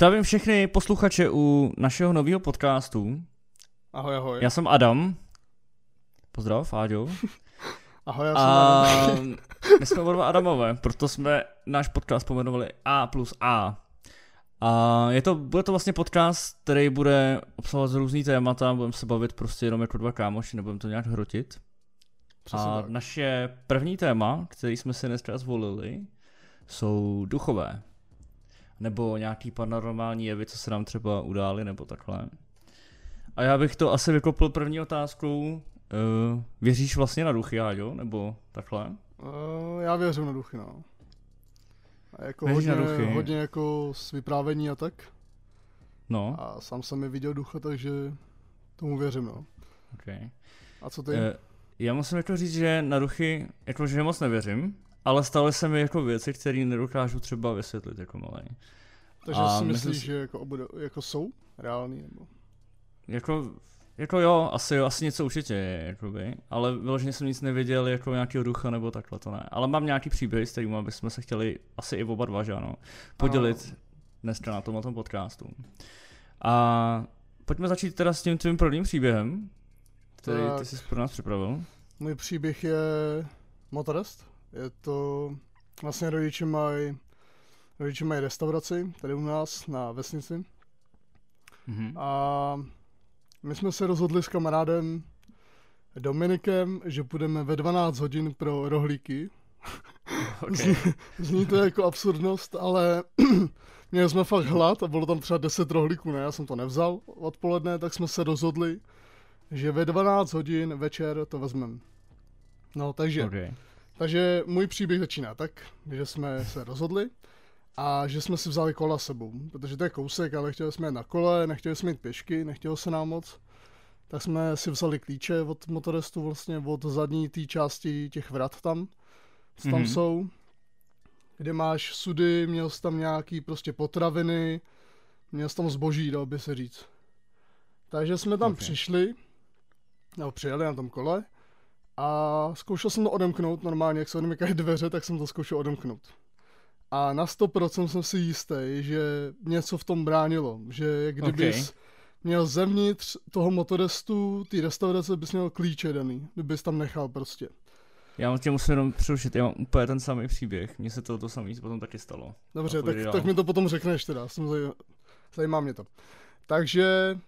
Zdravím všechny posluchače u našeho nového podcastu. Ahoj, ahoj. Já jsem Adam. Pozdrav, Áďo. ahoj, já jsem A Adam. my jsme oba Adamové, proto jsme náš podcast pomenovali A plus A. A je to, bude to vlastně podcast, který bude obsahovat různý témata, budeme se bavit prostě jenom jako dva kámoši, nebudeme to nějak hrotit. Přesně A tak. naše první téma, který jsme si dneska zvolili, jsou duchové. Nebo nějaký paranormální jevy, co se nám třeba udály, nebo takhle. A já bych to asi vykopl první otázkou. Uh, věříš vlastně na duchy, Áďo? Nebo takhle? Uh, já věřím na duchy, no. A jako Věříš hodně, na duchy? hodně jako s vyprávění a tak. No, A sám jsem mi viděl ducha, takže tomu věřím, no. okay. A co ty? uh, Já musím jako říct, že na duchy, jakože moc nevěřím, ale staly se mi jako věci, které nedokážu třeba vysvětlit jako malý. takže a si myslím myslíš, si- že jako, obude, jako jsou reální? Nebo? Jako, jako jo, asi jo, asi něco určitě je, jakoby, ale vyloženě jsem nic nevěděl jako nějakého ducha nebo takhle, to ne. Ale mám nějaký příběh, s kterým bychom se chtěli asi i oba dva, že ano, podělit dneska na tomhle tom podcastu. A pojďme začít teda s tím tvým prvním příběhem, který ty Tak. jsi pro nás připravil. Můj příběh je motorist. Je to, vlastně rodiče mají, rodiče mají restauraci tady u nás na vesnici. Mhm. A my jsme se rozhodli s kamarádem Dominikem, že půjdeme ve 12 hodin pro rohlíky. Okay. Zní to jako absurdnost, ale měli jsme fakt hlad a bylo tam třeba 10 rohlíků, ne? Já jsem to nevzal odpoledne, tak jsme se rozhodli, že ve 12 hodin večer to vezmeme. No, takže, okay. Takže můj příběh začíná tak, že jsme se rozhodli a že jsme si vzali kola s sebou, protože to je kousek, ale chtěli jsme jít na kole, nechtěli jsme jít pěšky, nechtělo se nám moc. Tak jsme si vzali klíče od motorestu vlastně, od zadní té části těch vrat tam, co tam Mhm. jsou, kde máš sudy, měl jsi tam nějaký prostě potraviny, měl jsi tam zboží, dalo by se říct. Takže jsme tam Ok. přišli, nebo přijeli na tom kole a zkoušel jsem to odemknout, normálně jak se odemykají dveře, tak jsem to zkoušel odemknout. A na 100% jsem si jistý, že něco v tom bránilo, že jak kdybys Ok. měl zevnitř toho motorestu, té restaurace bys měl klíče daný, kdybys tam nechal prostě. Já tě musím jenom přerušit, já mám úplně ten samý příběh, mně se to, to samé potom taky stalo. Dobře, tak, tak mi to potom řekneš teda, jsem zaj... zajímá mě to. Takže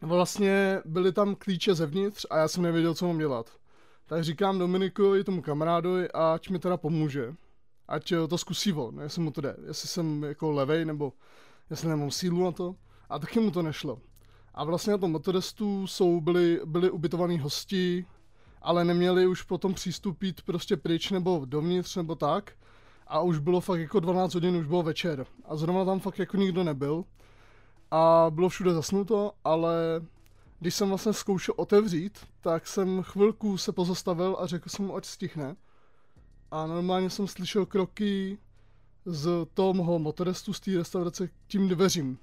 vlastně byly tam klíče zevnitř a já jsem nevěděl, co mám dělat. Tak říkám Dominikovi, tomu kamarádovi, ať mi teda pomůže. Ať eh, to zkusí on, jestli mu to jde. Jestli jsem jako levej, nebo jestli nemám sílu na to. A taky mu to nešlo. A vlastně na tom motorestu jsou, byli, byli ubytovaní hosti, ale neměli už potom přístup jít prostě pryč nebo dovnitř nebo tak. A už bylo fakt jako 12 hodin, už bylo večer. A zrovna tam fakt jako nikdo nebyl. A bylo všude zasnuto, ale když jsem vlastně zkoušel otevřít, tak jsem chvilku se pozastavil a řekl jsem mu, ať stihne. A normálně jsem slyšel kroky z toho motorestu, z té restaurace k tím dveřím.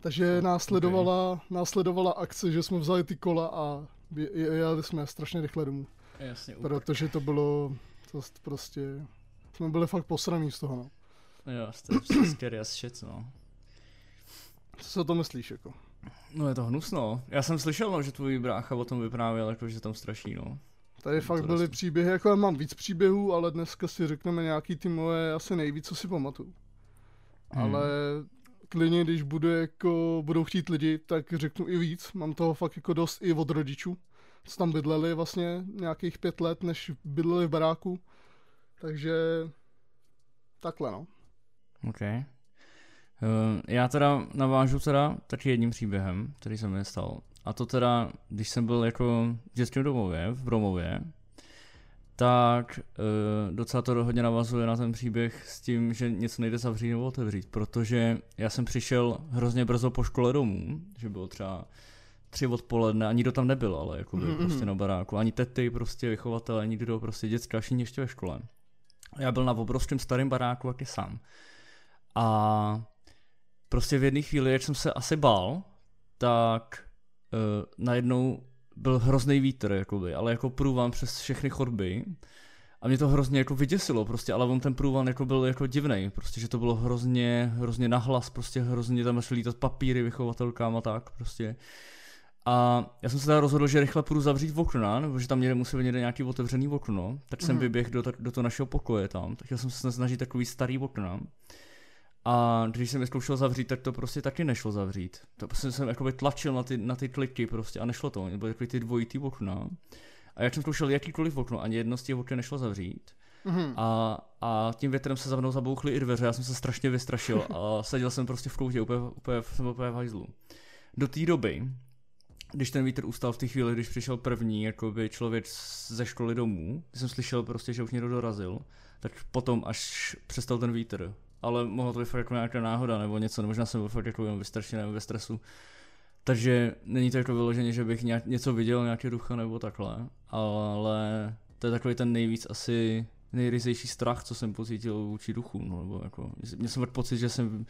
Takže následovala, následovala akce, že jsme vzali ty kola a je- je- jeli jsme strašně rychle domů. Jasně, Protože to bylo, to prostě, jsme byli fakt posraný z toho, no. Jo, jste, scary as shit, no. Co si o to myslíš, jako? No je to hnusno. Já jsem slyšel, no, že tvůj brácha o tom vyprávěl, jako, že tam straší, no. Tady To fakt byly dost. příběhy, jako já mám víc příběhů, ale dneska si řekneme nějaký ty moje asi nejvíc, co si pamatuju. Hmm. Ale klidně, když bude jako, budou chtít lidi, tak řeknu i víc. Mám toho fakt jako dost i od rodičů, co tam bydleli vlastně nějakých pět let, než bydleli v baráku. Takže takhle no. OK. Uh, já teda navážu teda taky jedním příběhem, který se mi stal. A to teda, když jsem byl jako v dětském domově, v Bromově, tak uh, docela to hodně navazuje na ten příběh s tím, že něco nejde zavřít nebo otevřít, protože já jsem přišel hrozně brzo po škole domů, že bylo třeba tři odpoledne a nikdo tam nebyl, ale jako byl Mhm, prostě na baráku, ani tety, prostě vychovatelé, nikdo, prostě dětská, všichni ještě ve škole. Já byl na obrovském starém baráku, jak je sám. A prostě v jedné chvíli, jak jsem se asi bál, tak uh, najednou byl hrozný vítr, jakoby, ale jako průvám přes všechny chodby A mě to hrozně jako vyděsilo prostě, ale on ten průvan jako byl jako divný, prostě, že to bylo hrozně, hrozně nahlas, prostě hrozně tam šli lítat papíry vychovatelkám a tak prostě. A já jsem se teda rozhodl, že rychle půjdu zavřít v okna, nebo že tam někde musí být někde nějaký otevřený okno, tak jsem mm. vyběhl do, do toho našeho pokoje tam, tak jsem se snažit takový starý okna. A když jsem je zkoušel zavřít, tak to prostě taky nešlo zavřít. To prostě jsem jakoby tlačil na ty, na ty kliky prostě a nešlo to. Byly takový ty dvojitý okna. A jak jsem zkoušel jakýkoliv okno, ani jedno z těch okna nešlo zavřít. Mm-hmm. A, a tím větrem se za mnou zabouchly i dveře, já jsem se strašně vystrašil a seděl jsem prostě v koutě, úplně, úplně, jsem úplně v hajzlu. Do té doby, když ten vítr ustal v té chvíli, když přišel první jakoby člověk ze školy domů, když jsem slyšel prostě, že už někdo dorazil, tak potom až přestal ten vítr. Ale mohlo to být fakt jako nějaká náhoda nebo něco, nebo možná jsem byl fakt jako jenom vystrašený nebo ve stresu. Takže není to jako vyloženě, že bych nějak, něco viděl, nějaký ducha nebo takhle, ale to je takový ten nejvíc asi nejryzejší strach, co jsem pocítil vůči duchu, no, nebo jako, měl jsem pocit, že jsem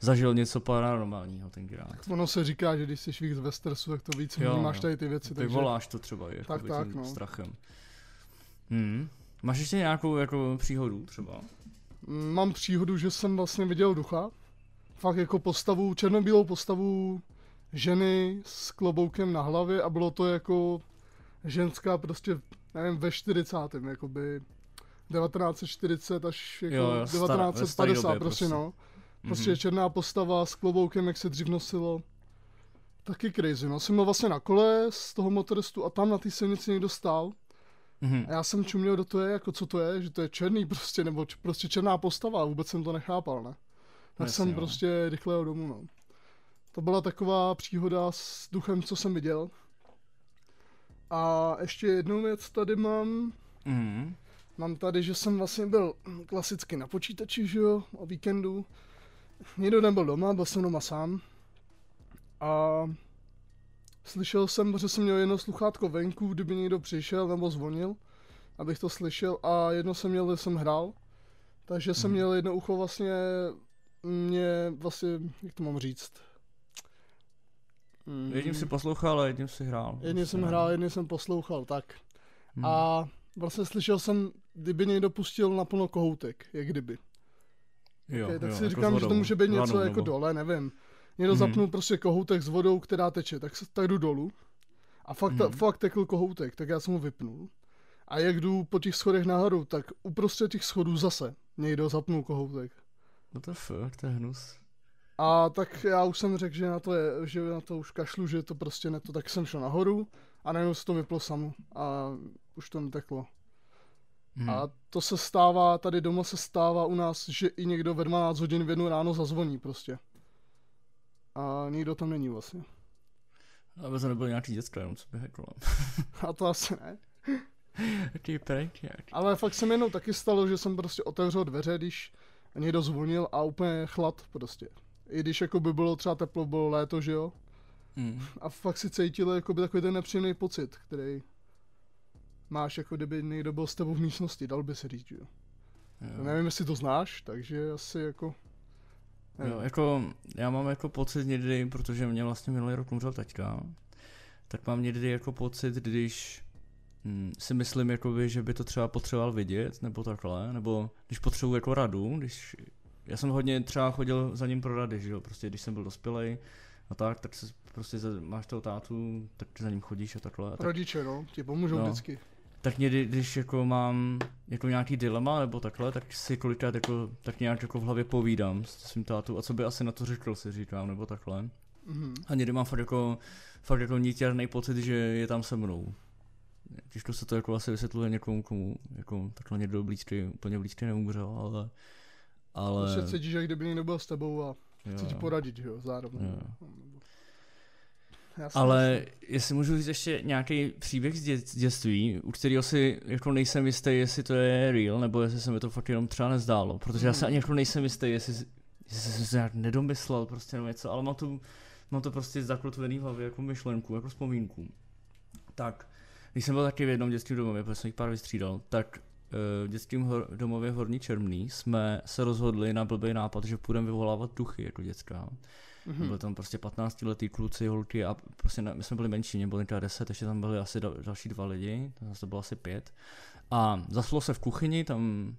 zažil něco paranormálního tenkrát. Tak ono se říká, že když jsi víc ve stresu, tak to víc jo, vnímáš tady ty věci. Takže... voláš to třeba jako tak, tak, no. strachem. Hmm. Máš ještě nějakou jako příhodu třeba? Mám příhodu, že jsem vlastně viděl ducha. Fakt jako postavu, černobílou postavu ženy s kloboukem na hlavě a bylo to jako ženská prostě, nevím, ve 40. jakoby 1940 až jako jo, jo, 1950 době, prostě, prostě no. Prostě mm-hmm. černá postava s kloboukem, jak se dřív nosilo. Taky crazy, no. Jsem byl vlastně na kole z toho motoristu a tam na té silnici někdo stál. Mm-hmm. A já jsem čuměl do toho, jako co to je, že to je černý prostě, nebo č- prostě černá postava, vůbec jsem to nechápal, ne. Tak Jasně, jsem jo. prostě rychle domů, no. To byla taková příhoda s duchem, co jsem viděl. A ještě jednu věc tady mám. Mm. Mám tady, že jsem vlastně byl klasicky na počítači, že jo, o víkendu. Nikdo nebyl doma, byl jsem doma sám. A slyšel jsem, že jsem měl jedno sluchátko venku, kdyby někdo přišel nebo zvonil, abych to slyšel. A jedno jsem měl, jsem hrál. Takže jsem hmm. měl jedno ucho vlastně, mě vlastně, jak to mám říct, Mm. Jedním si poslouchal a jedním si hrál. Jedním jsem hrál, jedním jsem poslouchal, tak. Hmm. A vlastně slyšel jsem, kdyby někdo pustil naplno kohoutek, jak kdyby. Jo, okay, tak jo, si jako říkám, že to může být něco Vanu, jako nebo... dole, nevím. Někdo hmm. zapnul prostě kohoutek s vodou, která teče, tak, tak jdu dolů. A fakt, hmm. fakt tekl kohoutek, tak já jsem ho vypnul. A jak jdu po těch schodech nahoru, tak uprostřed těch schodů zase někdo zapnul kohoutek. No to fakt, to je hnus. A tak já už jsem řekl, že na to, je, že na to už kašlu, že to prostě ne to, tak jsem šel nahoru a najednou se to vyplo samo a už to neteklo. Hmm. A to se stává, tady doma se stává u nás, že i někdo ve 12 hodin v jednu ráno zazvoní prostě. A nikdo tam není vlastně. Aby to nebyl nějaký děcka, jenom co by heklo. a to asi ne. Ty prank Ale fakt se mi jenom taky stalo, že jsem prostě otevřel dveře, když někdo zvonil a úplně chlad prostě. I když jako by bylo třeba teplo, bylo léto, že jo? Hmm. A fakt si cítil jako by takový ten nepříjemný pocit, který máš, jako kdyby někdo byl s tebou v místnosti, dal by se říct, jo. jo. Nevím, jestli to znáš, takže asi jako... Nevím. Jo, jako, já mám jako pocit někdy, protože mě vlastně minulý rok umřel taťka, tak mám někdy jako pocit, když hm, si myslím, jakoby, že by to třeba potřeboval vidět, nebo takhle, nebo když potřebuji jako radu, když já jsem hodně třeba chodil za ním pro rady, že jo, prostě když jsem byl dospělej a tak, tak se prostě za, máš toho tátu, tak za ním chodíš a takhle. A tak, Rodiče, no, ti pomůžou no, vždycky. Tak někdy, když jako mám jako nějaký dilema nebo takhle, tak si kolikrát jako, tak nějak jako v hlavě povídám s svým tátou a co by asi na to řekl, si říkám, nebo takhle. Mm-hmm. A někdy mám fakt jako, fakt jako nítěrný pocit, že je tam se mnou. Těžko se to jako asi vysvětluje někomu, komu jako takhle někdo blízký, úplně blízký neumřel, ale ale... Prostě cítíš, jak kdyby někdo byl s tebou a chce ti poradit, že jo, zároveň. Jo. Jasně, ale jestli můžu říct ještě nějaký příběh z dětství, u kterého si jako nejsem jistý, jestli to je real, nebo jestli se mi to fakt jenom třeba nezdálo, protože hmm. já se ani jako nejsem jistý, jestli, jestli jsem se nějak nedomyslel prostě nebo něco, ale mám to, mám to prostě zakotvený v hlavě jako myšlenku, jako vzpomínku. Tak, když jsem byl taky v jednom dětském domově, protože jsem jich pár vystřídal, tak v dětském hor, domově Horní Čermný jsme se rozhodli na blbý nápad, že půjdeme vyvolávat duchy jako dětská. Mm-hmm. Byli tam prostě 15 letý kluci, holky a prostě ne, my jsme byli menší, mě byli třeba 10, ještě tam byli asi da, další dva lidi, to zase bylo asi pět. A zaslo se v kuchyni, tam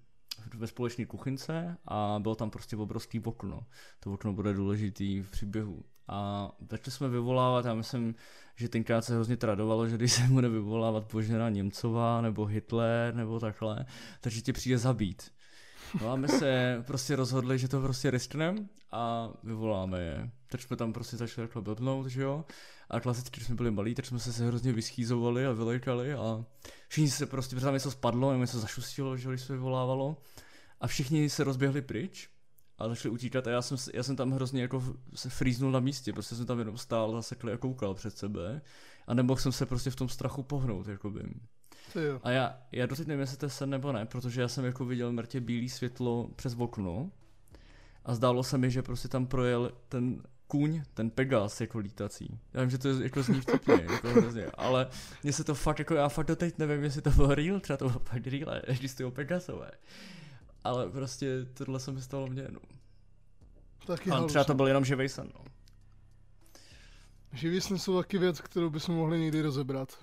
ve společné kuchynce a bylo tam prostě obrovský okno. To okno bude důležitý v příběhu. A začali jsme vyvolávat, já myslím, že tenkrát se hrozně tradovalo, že když se bude vyvolávat Božena Němcová nebo Hitler nebo takhle, takže tě přijde zabít. No a my se prostě rozhodli, že to prostě riskneme a vyvoláme je. Tak jsme tam prostě začali takhle blbnout, že jo. A klasicky, když jsme byli malí, tak jsme se, se hrozně vyschýzovali a vylejkali a všichni se prostě, protože tam něco spadlo, něco zašustilo, že když se vyvolávalo. A všichni se rozběhli pryč a začali utíkat a já jsem, já jsem tam hrozně jako se frýznul na místě, prostě jsem tam jenom stál zasekli a koukal před sebe a nemohl jsem se prostě v tom strachu pohnout, jakoby. A já, já doteď nevím, jestli to je sen nebo ne, protože já jsem jako viděl mrtě bílé světlo přes okno a zdálo se mi, že prostě tam projel ten kůň, ten Pegas jako lítací. Já vím, že to je jako zní vtipně, jako hrozně, ale mně se to fakt, jako já fakt doteď nevím, jestli to bylo real, třeba to bylo fakt real, když to Pegasové. Ale prostě tohle se mi stalo mně, no. Taky A třeba to byl jenom živý sen, no. Živý sny jsou taky věc, kterou bychom mohli někdy rozebrat.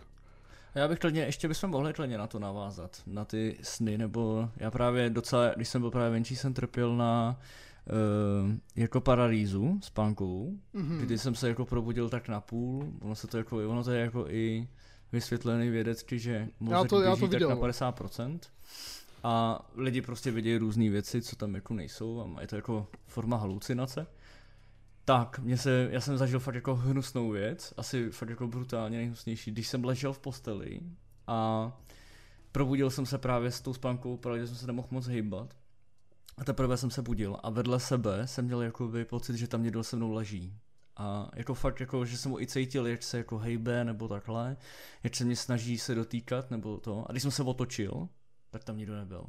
Já bych klidně, ještě bychom mohli klidně na to navázat, na ty sny, nebo já právě docela, když jsem byl právě venčí, jsem trpěl na uh, jako paralýzu spánkovou, mm-hmm. kdy jsem se jako probudil tak na půl, ono se to jako, ono to je jako i vysvětlený vědecky, že mozek já to, já to viděl. tak na 50%. A lidi prostě vidějí různé věci, co tam jako nejsou a je to jako forma halucinace. Tak, mě se, já jsem zažil fakt jako hnusnou věc, asi fakt jako brutálně nejhnusnější, když jsem ležel v posteli a probudil jsem se právě s tou spánkou, protože jsem se nemohl moc hýbat. A teprve jsem se budil a vedle sebe jsem měl jakoby pocit, že tam někdo se mnou leží. A jako fakt, jako, že jsem mu i cítil, jak se jako hejbe nebo takhle, jak se mě snaží se dotýkat nebo to. A když jsem se otočil, tak tam nikdo nebyl.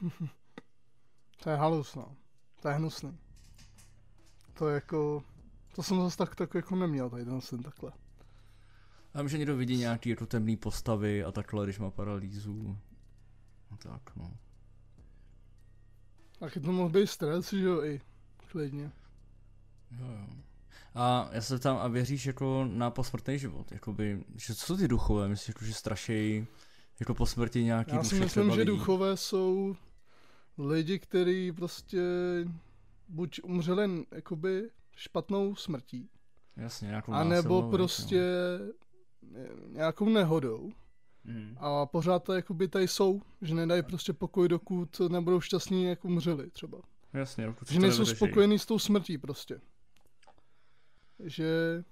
to je halus, no. To je hnusný. To je jako, to jsem zase tak, tak jako neměl tady ten sen takhle. Já vím, že někdo vidí nějaký jako temný postavy a takhle, když má paralýzu. No tak, no. je to mohl být stres, že jo, i klidně. Jo, jo. A já se tam a věříš jako na posmrtný život, jakoby, že co jsou ty duchové, myslíš, jako, že strašejí jako po smrti nějaký Já si myslím, že duchové jsou lidi, kteří prostě buď umřeli jakoby špatnou smrtí, Jasně, nějakou a nebo prostě no. nějakou nehodou. Mm. A pořád to jakoby tady jsou, že nedají prostě pokoj, dokud nebudou šťastní, jak umřeli třeba. Jasně, že nejsou spokojení s tou smrtí prostě. Že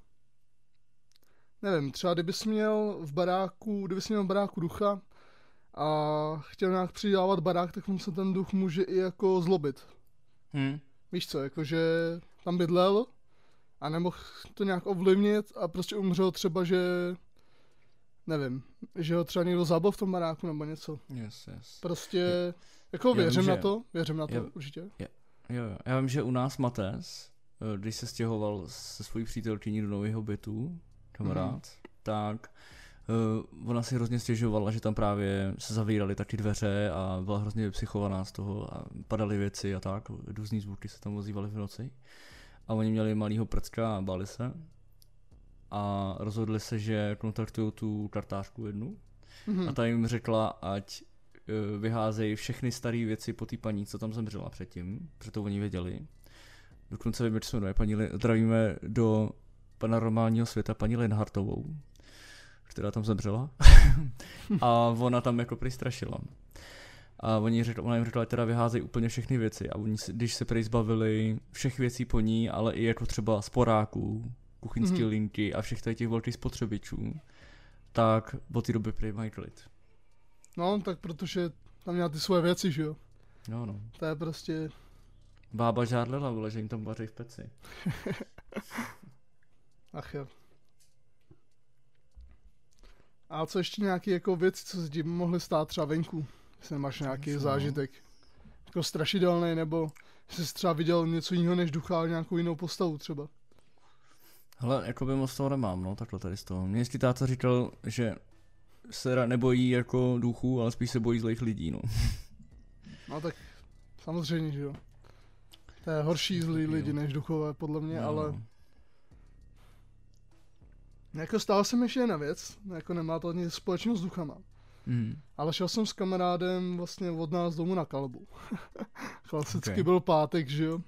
nevím, třeba kdybys měl v baráku, kdybys měl v baráku ducha a chtěl nějak přidávat barák, tak on se ten duch může i jako zlobit. Hmm. Víš co, jakože tam bydlel a nemohl to nějak ovlivnit a prostě umřel třeba, že nevím, že ho třeba někdo zabil v tom baráku nebo něco. Yes, yes. Prostě, je, jako věřím vím, na to, věřím na to, je, určitě. Je, jo, jo, já vím, že u nás Mates, eh, když se stěhoval se svojí přítelkyní do nového bytu, kamarád, mm-hmm. tak uh, ona si hrozně stěžovala, že tam právě se zavíraly taky dveře a byla hrozně psychovaná z toho a padaly věci a tak, různý zvuky se tam ozývaly v noci. A oni měli malýho prcka a báli se. A rozhodli se, že kontaktují tu kartářku jednu. Mm-hmm. A ta jim řekla, ať uh, vyházejí všechny staré věci po té paní, co tam zemřela předtím, protože to oni věděli. Dokonce vím, jak se jmenuje, paní, zdravíme do paranormálního světa paní Lenhartovou, která tam zemřela. a ona tam jako přistrašila. A oni řekl, ona jim řekla, že teda vyházejí úplně všechny věci. A oni, když se prý zbavili všech věcí po ní, ale i jako třeba sporáků, kuchyňské mm-hmm. linky a všech těch velkých spotřebičů, tak od té doby prý mají klid. No, tak protože tam měla ty svoje věci, že jo? No, no. To je prostě... Bába žádlela, vole, že jim tam vaří v peci. Ach jo. A co ještě nějaký jako věci, co se ti mohly stát třeba venku? Jestli nemáš nějaký co? zážitek. Jako strašidelný, nebo jsi třeba viděl něco jiného než ducha, nějakou jinou postavu třeba. Hele, jako by moc toho nemám, no, takhle tady z toho. Mě jistý táta říkal, že se nebojí jako duchů, ale spíš se bojí zlých lidí, no. No tak samozřejmě, že jo. To je horší zlý lidi než duchové, podle mě, no. ale Jako stala se mi ještě jedna věc, jako nemá to nic společného s duchama. Mm. Ale šel jsem s kamarádem vlastně od nás domů na kalbu. Klasicky Okay. byl pátek, že jo.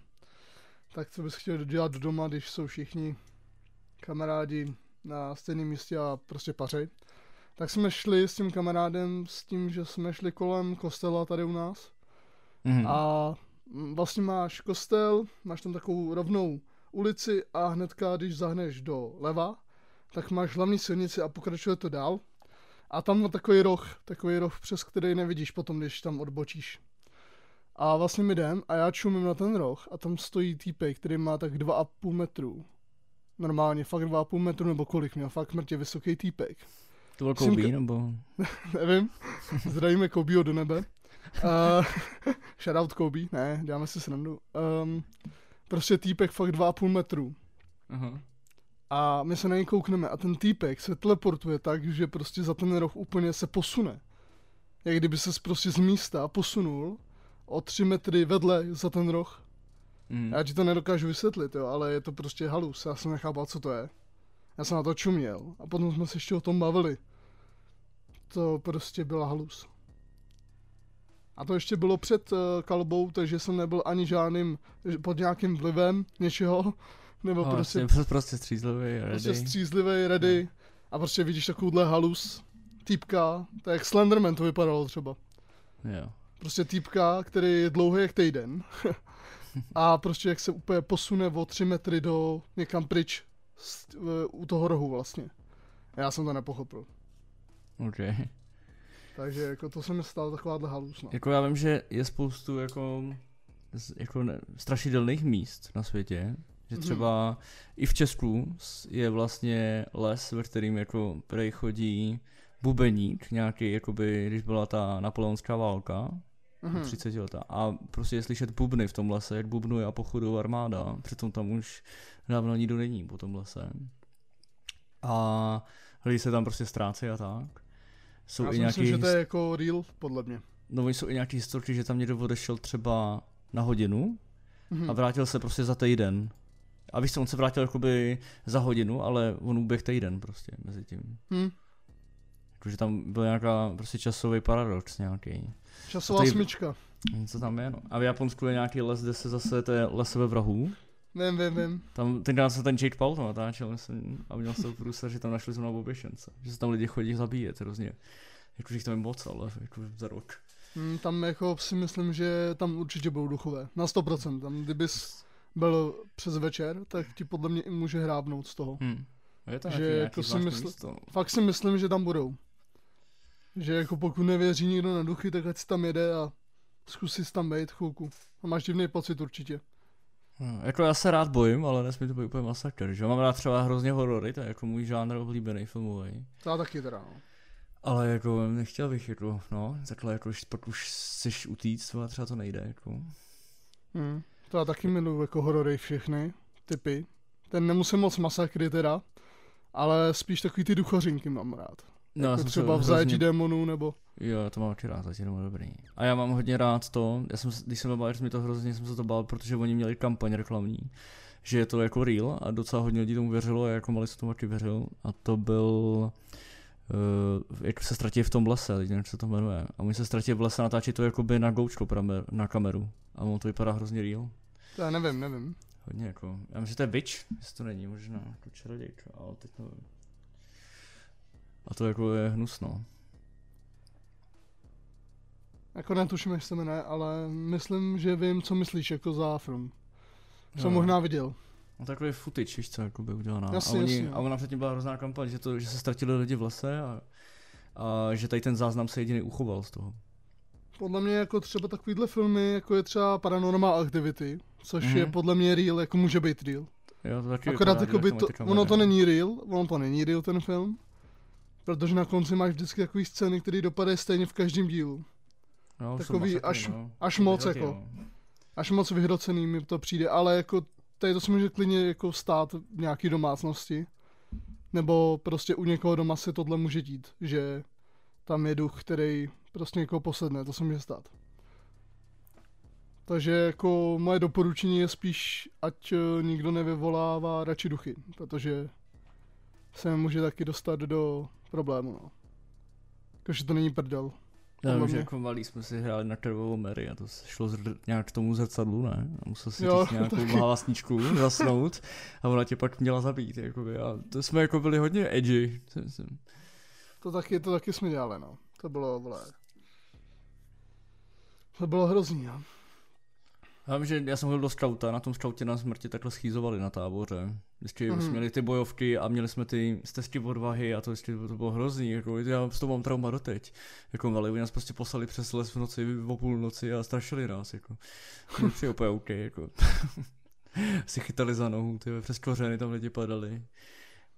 Tak co bys chtěl dělat doma, když jsou všichni kamarádi na stejném místě a prostě pařej. Tak jsme šli s tím kamarádem s tím, že jsme šli kolem kostela tady u nás. Mm. A vlastně máš kostel, máš tam takovou rovnou ulici a hnedka, když zahneš do leva, tak máš hlavní silnici a pokračuje to dál. A tam má takový roh, takový roh, přes který nevidíš potom, když tam odbočíš. A vlastně mi jdem a já čumím na ten roh a tam stojí týpek, který má tak 2,5 metru. Normálně, fakt 2,5 metru nebo kolik měl, fakt mrtě vysoký týpek. To byl Kobe, ka- nebo? Nevím, zdravíme Kobeho do nebe. Uh, shoutout Kobe, ne, děláme si srandu. Um, prostě týpek fakt 2,5 metru. Aha. A my se na něj koukneme a ten týpek se teleportuje tak, že prostě za ten roh úplně se posune. Jak kdyby se prostě z místa posunul o 3 metry vedle za ten roh. Mm. Já ti to nedokážu vysvětlit, jo, ale je to prostě halus. Já jsem nechápal, co to je. Já jsem na to čuměl a potom jsme se ještě o tom bavili. To prostě byla halus. A to ještě bylo před uh, kalbou, takže jsem nebyl ani žádným, pod nějakým vlivem něčeho, nebo No, prostě, vlastně prostě střízlivý, prostě ready. střízlivý, ready. A prostě vidíš takovouhle halus, týpka, tak jak Slenderman to vypadalo třeba. Jo. Prostě týpka, který je dlouhý jak týden. a prostě jak se úplně posune o 3 metry do někam pryč z, v- u toho rohu vlastně. Já jsem to nepochopil. OK. Takže jako to se mi stalo takováhle halus. No. Jako já vím, že je spoustu jako, jako ne, strašidelných míst na světě, že Mhm. třeba i v Česku je vlastně les, ve kterým jako prej chodí bubeník, nějaký, jakoby, když byla ta napoleonská válka, Mhm. 30 letá. A prostě je slyšet bubny v tom lese, jak bubnuje a pochoduje armáda. Přitom tam už dávno nikdo není po tom lese. A lidi se tam prostě ztrácí a tak. Jsou Já i nějaký, myslím, že to je jako real, podle mě. no oni jsou i nějaký historky, že tam někdo odešel třeba na hodinu Mhm. a vrátil se prostě za týden. A víš co, on se vrátil jakoby za hodinu, ale on uběh týden prostě mezi tím. Hm. Jakože tam byl nějaká prostě časový paradox nějaký. Časová tady- smyčka. Co tam je, no. A v Japonsku je nějaký les, kde se zase, to je les ve vrahů. Vím, vím, vím. Tam tenkrát se ten Jake Paul tam natáčel, myslím, a měl se průser, že tam našli zrovna oběšence. Že se tam lidi chodí zabíjet hrozně. Jako, že jich tam je moc, ale jako za rok. Hm, tam jako si myslím, že tam určitě budou duchové. Na 100%. Tam kdybys byl přes večer, tak ti podle mě i může hrábnout z toho. Hm. Je to Že nějaký, jako si mysl- místo, no. Fakt si myslím, že tam budou. Že jako pokud nevěří nikdo na duchy, tak ať si tam jede a zkusí si tam být chvilku. A máš divný pocit určitě. No, jako já se rád bojím, ale nesmí to být úplně masakr, že? Mám rád třeba hrozně horory, to je jako můj žánr oblíbený filmový. To já taky teda, no. Ale jako nechtěl bych jako, no, takhle jako, pak už chceš utíct, ale třeba to nejde, jako. Hm. To já taky miluju jako horory všechny typy. Ten nemusím moc masakry teda, ale spíš takový ty duchořinky mám rád. No, jako třeba v zajetí démonů nebo... Jo, to mám taky rád, je jenom dobrý. A já mám hodně rád to, já jsem, když jsem byl mi to hrozně jsem se to bál, protože oni měli kampaň reklamní, že je to jako real a docela hodně lidí tomu věřilo a jako malý se tomu taky věřil a to byl, uh, jak se ztratí v tom lese, teď nevím, jak se to jmenuje. A oni se ztratí v lese, natáčí to jakoby na goučko pramer- na kameru a ono to vypadá hrozně real. To já nevím, nevím. Hodně jako, já myslím, že to je Witch, jestli to není, možná jako čarodějka, ale teď nevím. A to jako je hnusno. Jako netuším, jak se jmenuje, ale myslím, že vím, co myslíš jako za film. Co Jo. možná viděl. No takový footage, víš co, jako by udělaná. Jasně, a, oni, jasně. a ona předtím byla hrozná kampaň, že, to, že se ztratili lidi v lese a, a že tady ten záznam se jediný uchoval z toho. Podle mě jako třeba takovýhle filmy, jako je třeba Paranormal Activity, což Mhm. je podle mě real, jako může být real. Jo, to taky Akorát jako by to, ono to není real, ono to není real ten film, protože na konci máš vždycky takový scény, které dopadají stejně v každém dílu. no, takový až- no. až moc jako. no. Až moc vyhrocený mi to přijde, ale jako tady to se může klidně jako stát v nějaký domácnosti. Nebo prostě u někoho doma se tohle může dít, že tam je duch, který prostě někoho posedne, to se může stát. Takže jako moje doporučení je spíš, ať eh, nikdo nevyvolává radši duchy, protože se může taky dostat do problému. No. Jakože to není prdel. Vím, že jako malí jsme si hráli na červovou Mary a to se šlo zr- nějak k tomu zrcadlu, ne? A musel si Jo, říct nějakou taky. hlásničku, zasnout a ona tě pak měla zabít, jakoby. A to jsme jako byli hodně edgy. si myslím. To taky, to taky jsme dělali, no. To bylo, vole. To bylo hrozný, no. Já vím, že já jsem byl do skauta, na tom skautě na smrti takhle schýzovali na táboře. Vždycky Mhm. jsme měli ty bojovky a měli jsme ty stezky odvahy a to, vždycky, to bylo hrozný, jako já z toho mám trauma doteď. Jako malý, oni nás prostě poslali přes les v noci, o půlnoci a strašili nás, jako. Při úplně OK, jako. si chytali za nohu, ty přes kořeny tam lidi padali.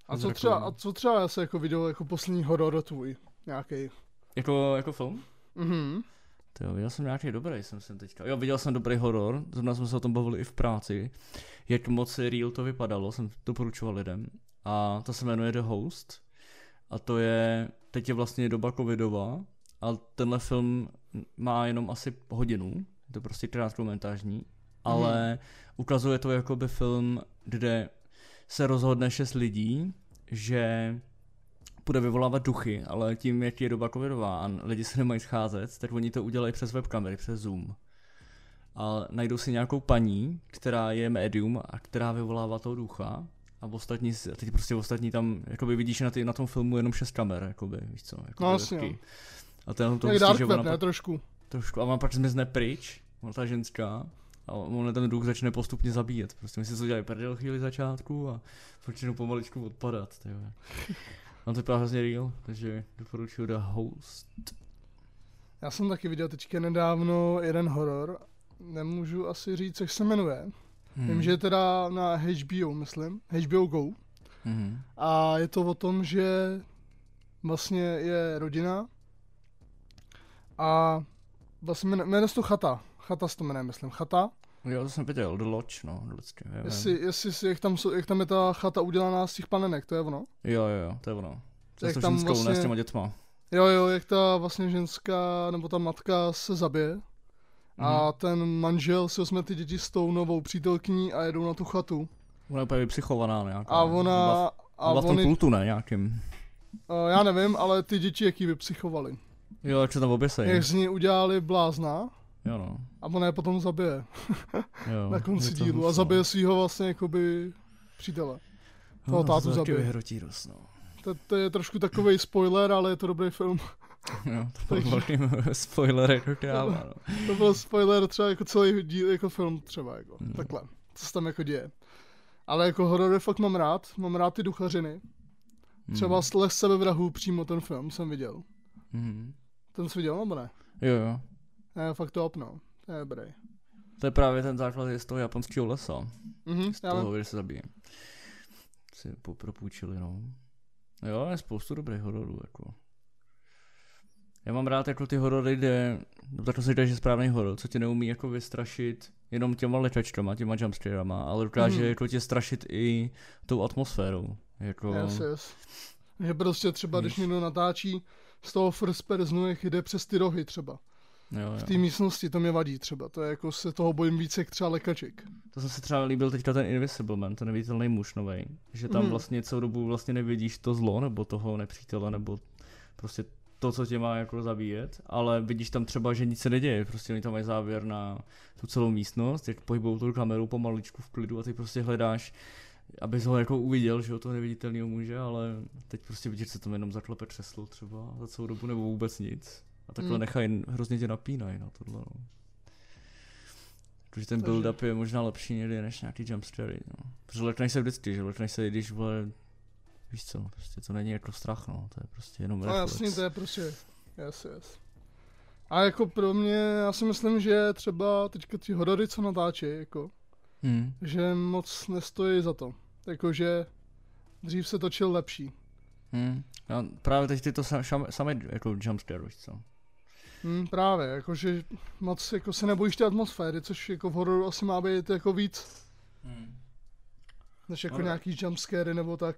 A co třeba, a co třeba já se jako viděl jako poslední horor tvůj? Nějaký. Jako, jako film? Mhm. To jo, viděl jsem nějaký dobrý, jsem jsem teďka. Jo, viděl jsem dobrý horor, zrovna jsme se o tom bavili i v práci. Jak moc real to vypadalo, jsem doporučoval lidem. A to se jmenuje The Host. A to je, teď je vlastně doba covidová. A tenhle film má jenom asi hodinu. Je to prostě krátkomentážní. Ale ukazuje to jako by film, kde se rozhodne šest lidí, že bude vyvolávat duchy, ale tím, jak je doba covidová a lidi se nemají scházet, tak oni to udělají přes webkamery, přes Zoom. A najdou si nějakou paní, která je médium a která vyvolává toho ducha. A ostatní, a teď prostě ostatní tam, jakoby vidíš na, ty, na tom filmu jenom šest kamer, jakoby, víš co, jako No, jasně, jo. A ten to hustý, Dark že ona ne, pak, trošku. trošku, a ona pak zmizne pryč, ona ta ženská, a on ten duch začne postupně zabíjet. Prostě my si to dělají prdel chvíli začátku a začnou pomaličku odpadat. Tyjo. On to vypadá hrozně real, takže doporučuji The Host. Já jsem taky viděl teďka nedávno jeden horor. Nemůžu asi říct, jak se jmenuje. Hmm. Vím, že je teda na HBO, myslím. HBO Go. Hmm. A je to o tom, že vlastně je rodina a vlastně jmenuje jmenuje se to Chata. Chata se to jmenuje, myslím. Chata. Jo, to jsem viděl, The Lodge, no, vždycky. Jo, Jestli, jestli si, jak, tam, jak tam je ta chata udělaná z těch panenek, to je ono. jo, jo, jo, to je ono. Jak tam ženskou, ne s vlastně- těma dětma. Jo, jo, jak ta vlastně ženská, nebo ta matka se zabije. A Mhm. ten manžel si vezme ty děti s tou novou přítelkyní a jedou na tu chatu. Ona je úplně vypsychovaná nějaká. A ona... A A v tom oni, kultu, ne, nějakým. uh, já nevím, ale ty děti jaký vypsychovali. Jo, jak se tam oběsej. Jak z ní udělali blázna Jo, no. a ona je potom zabije Jo, na konci dílu a zabije svého vlastně jakoby přítele. toho Jo, to tátu zabije. vyhrotí dost, no. To, to je trošku takový spoiler, ale je to dobrý film. Jo, to byl velký spoiler jako kráva, no. To byl spoiler třeba jako celý díl, jako film třeba, jako Hmm. takhle, co se tam jako děje. Ale jako horory fakt mám rád, mám rád ty duchařiny. Třeba z Les sebevrahu přímo ten film jsem viděl. Mhm. Ten jsi viděl nebo ne? Jo, jo. Ne, fakt to no. To je dobrý. To je právě ten základ je z toho japonského lesa. Mhm, Z toho, že se zabije. Si popropůjčili, no. Jo, je spoustu dobrých hororů, jako. Já mám rád jako ty horory, kde, no takhle se říká, že je správný horor, co tě neumí jako vystrašit jenom těma lečačkama, těma jumpscarama, ale dokáže Mhm. jako tě strašit i tou atmosférou. Jako, Yes, yes. Že prostě třeba, když někdo natáčí z toho first personu, jak jde přes ty rohy třeba. Jo, V jo. té místnosti to mě vadí třeba. To je jako se toho bojím více jak třeba lekaček. To jsem se třeba líbil teďka ten Invisible Man, ten neviditelný muž novej. Že tam Mhm. vlastně celou dobu vlastně nevidíš to zlo, nebo toho nepřítele, nebo prostě to, co tě má jako zabíjet, ale vidíš tam třeba, že nic se neděje, prostě oni tam mají závěr na tu celou místnost, jak pohybou tu kameru pomaličku v klidu a ty prostě hledáš, abys ho jako uviděl, že jo, toho neviditelného muže, ale teď prostě vidíš, že se tam jenom zaklepe křeslo třeba za celou dobu, nebo vůbec nic. A takhle Mm. nechají, hrozně tě napínají na tohle, no. Takže ten build-up je možná lepší někdy než nějaký jumpscary, no. Protože lekneš se vždycky, že lekneš se, když vole, víš co, prostě to není jako strach, no, to je prostě jenom No reflex. jasně, to je prostě, yes, yes. A jako pro mě, já si myslím, že třeba teďka ty horory, co natáčí, jako, Hmm. že moc nestojí za to. Jakože dřív se točil lepší. Hmm. Já právě teď ty to sa- šam- samé jako jumpscare, víš co. Hm, právě, jakože moc jako se nebojíš té atmosféry, což jako v hororu asi má být jako víc, Hmm. než jako No, nějaký jumpscary nebo tak.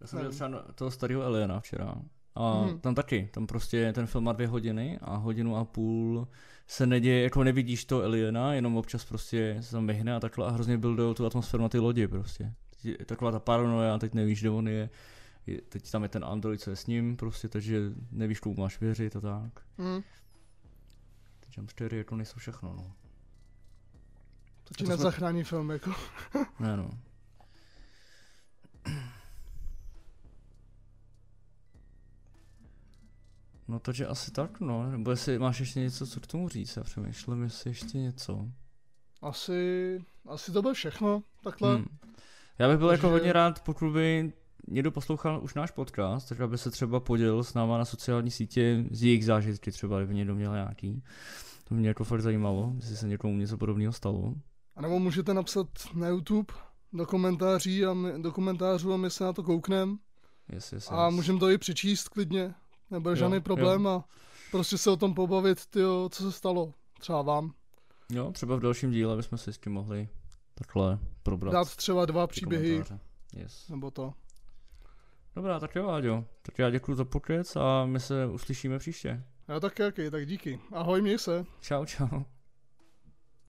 Já jsem viděl Nevím. třeba toho starého Eliana včera. A Mhm. tam taky, tam prostě ten film má dvě hodiny a hodinu a půl se neděje, jako nevidíš to Eliana, jenom občas prostě se tam vyhne a takhle a hrozně buildujou tu atmosféru na ty lodi prostě. Taková ta paranoia, teď nevíš, kde on je, je, teď tam je ten Android, co je s ním, prostě, takže nevíš, komu máš věřit a tak. Hmm. Ty jumpscary jako nejsou všechno, no. To ti to jsme- nezachrání film, jako. Ne, no. No takže asi tak, no. Nebo jestli máš ještě něco, co k tomu říct, já přemýšlím, jestli ještě něco. Asi, asi to bude všechno, takhle. Hmm. Já bych byl jako Takže- hodně rád, pokud by někdo poslouchal už náš podcast, tak aby se třeba podělil s náma na sociální sítě z jejich zážitky, třeba kdyby někdo měl nějaký. To mě jako fakt zajímalo, jestli se někomu něco podobného stalo. A nebo můžete napsat na YouTube do komentáří a my, do komentářů a my se na to koukneme. Yes, yes, A yes. můžeme to i přečíst klidně. Nebude Jo, žádný jo. problém a prostě se o tom pobavit, tyjo, co se stalo. Třeba vám. Jo, třeba v dalším díle bychom si s tím mohli takhle probrat. Dát třeba dva příběhy, komentáře. Yes. nebo to. Dobrá, tak jo, Áďo. Tak já děkuji za pokec a my se uslyšíme příště. Já tak jaký, tak díky. Ahoj, měj se. Čau, čau.